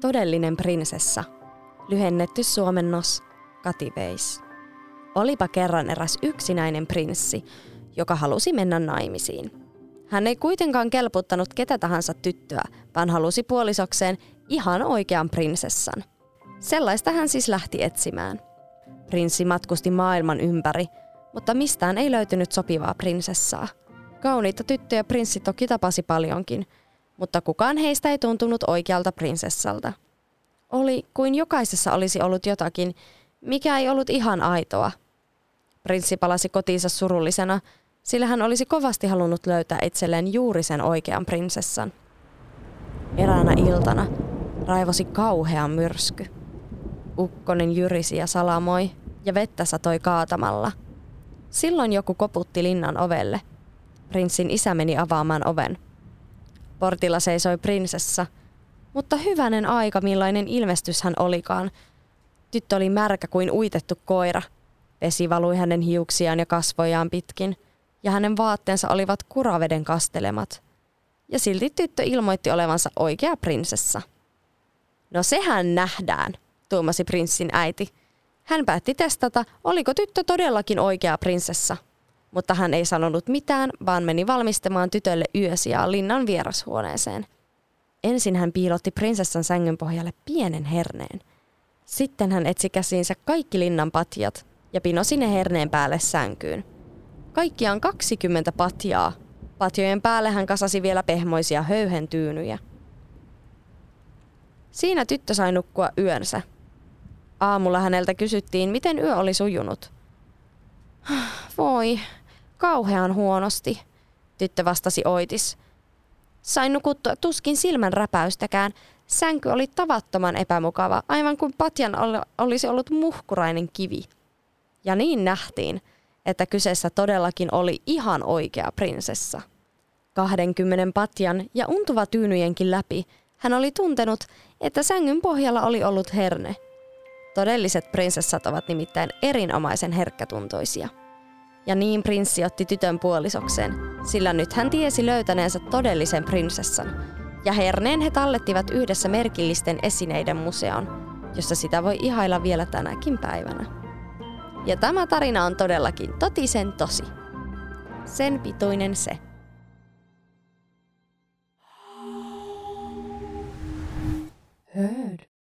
todellinen prinsessa, lyhennetty suomennos Kati Veis. Olipa kerran eräs yksinäinen prinssi, joka halusi mennä naimisiin. Hän ei kuitenkaan kelputtanut ketä tahansa tyttöä, vaan halusi puolisokseen ihan oikean prinsessan. Sellaista hän siis lähti etsimään. Prinssi matkusti maailman ympäri, mutta mistään ei löytynyt sopivaa prinsessaa. Kauniita tyttöjä prinssi toki tapasi paljonkin, mutta kukaan heistä ei tuntunut oikealta prinsessalta. Oli kuin jokaisessa olisi ollut jotakin, mikä ei ollut ihan aitoa. Prinssi palasi kotiinsa surullisena, sillä hän olisi kovasti halunnut löytää itselleen juuri sen oikean prinsessan. Eräänä iltana raivosi kauhea myrsky. Ukkonen jyrisi ja salamoi ja vettä satoi kaatamalla. Silloin joku koputti linnan ovelle. Prinssin isä meni avaamaan oven. Portilla seisoi prinsessa, mutta hyvänen aika millainen ilmestys hän olikaan. Tyttö oli märkä kuin uitettu koira. Vesi valui hänen hiuksiaan ja kasvojaan pitkin, ja hänen vaatteensa olivat kuraveden kastelemat. Ja silti tyttö ilmoitti olevansa oikea prinsessa. No sehän nähdään, tuumasi prinssin äiti. Hän päätti testata, oliko tyttö todellakin oikea prinsessa. Mutta hän ei sanonut mitään, vaan meni valmistamaan tytölle yösijaa linnan vierashuoneeseen. Ensin hän piilotti prinsessan sängyn pohjalle pienen herneen. Sitten hän etsi käsiinsä kaikki linnan patjat ja pinosi ne herneen päälle sänkyyn. Kaikkiaan 20 patjaa. Patjojen päälle hän kasasi vielä pehmoisia höyhentyynyjä. Siinä tyttö sai nukkua yönsä – Aamulla häneltä kysyttiin, miten yö oli sujunut. Voi, kauhean huonosti, tyttö vastasi oitis. Sain nukuttua tuskin silmän räpäystäkään. Sänky oli tavattoman epämukava, aivan kuin patjan olisi ollut muhkurainen kivi. Ja niin nähtiin, että kyseessä todellakin oli ihan oikea prinsessa. 20 patjan ja untuva tyynyjenkin läpi hän oli tuntenut, että sängyn pohjalla oli ollut herne – Todelliset prinsessat ovat nimittäin erinomaisen herkkätuntoisia. Ja niin prinssi otti tytön puolisokseen, sillä nyt hän tiesi löytäneensä todellisen prinsessan. Ja herneen he tallettivat yhdessä merkillisten esineiden museon, jossa sitä voi ihailla vielä tänäkin päivänä. Ja tämä tarina on todellakin totisen tosi. Sen pituinen se.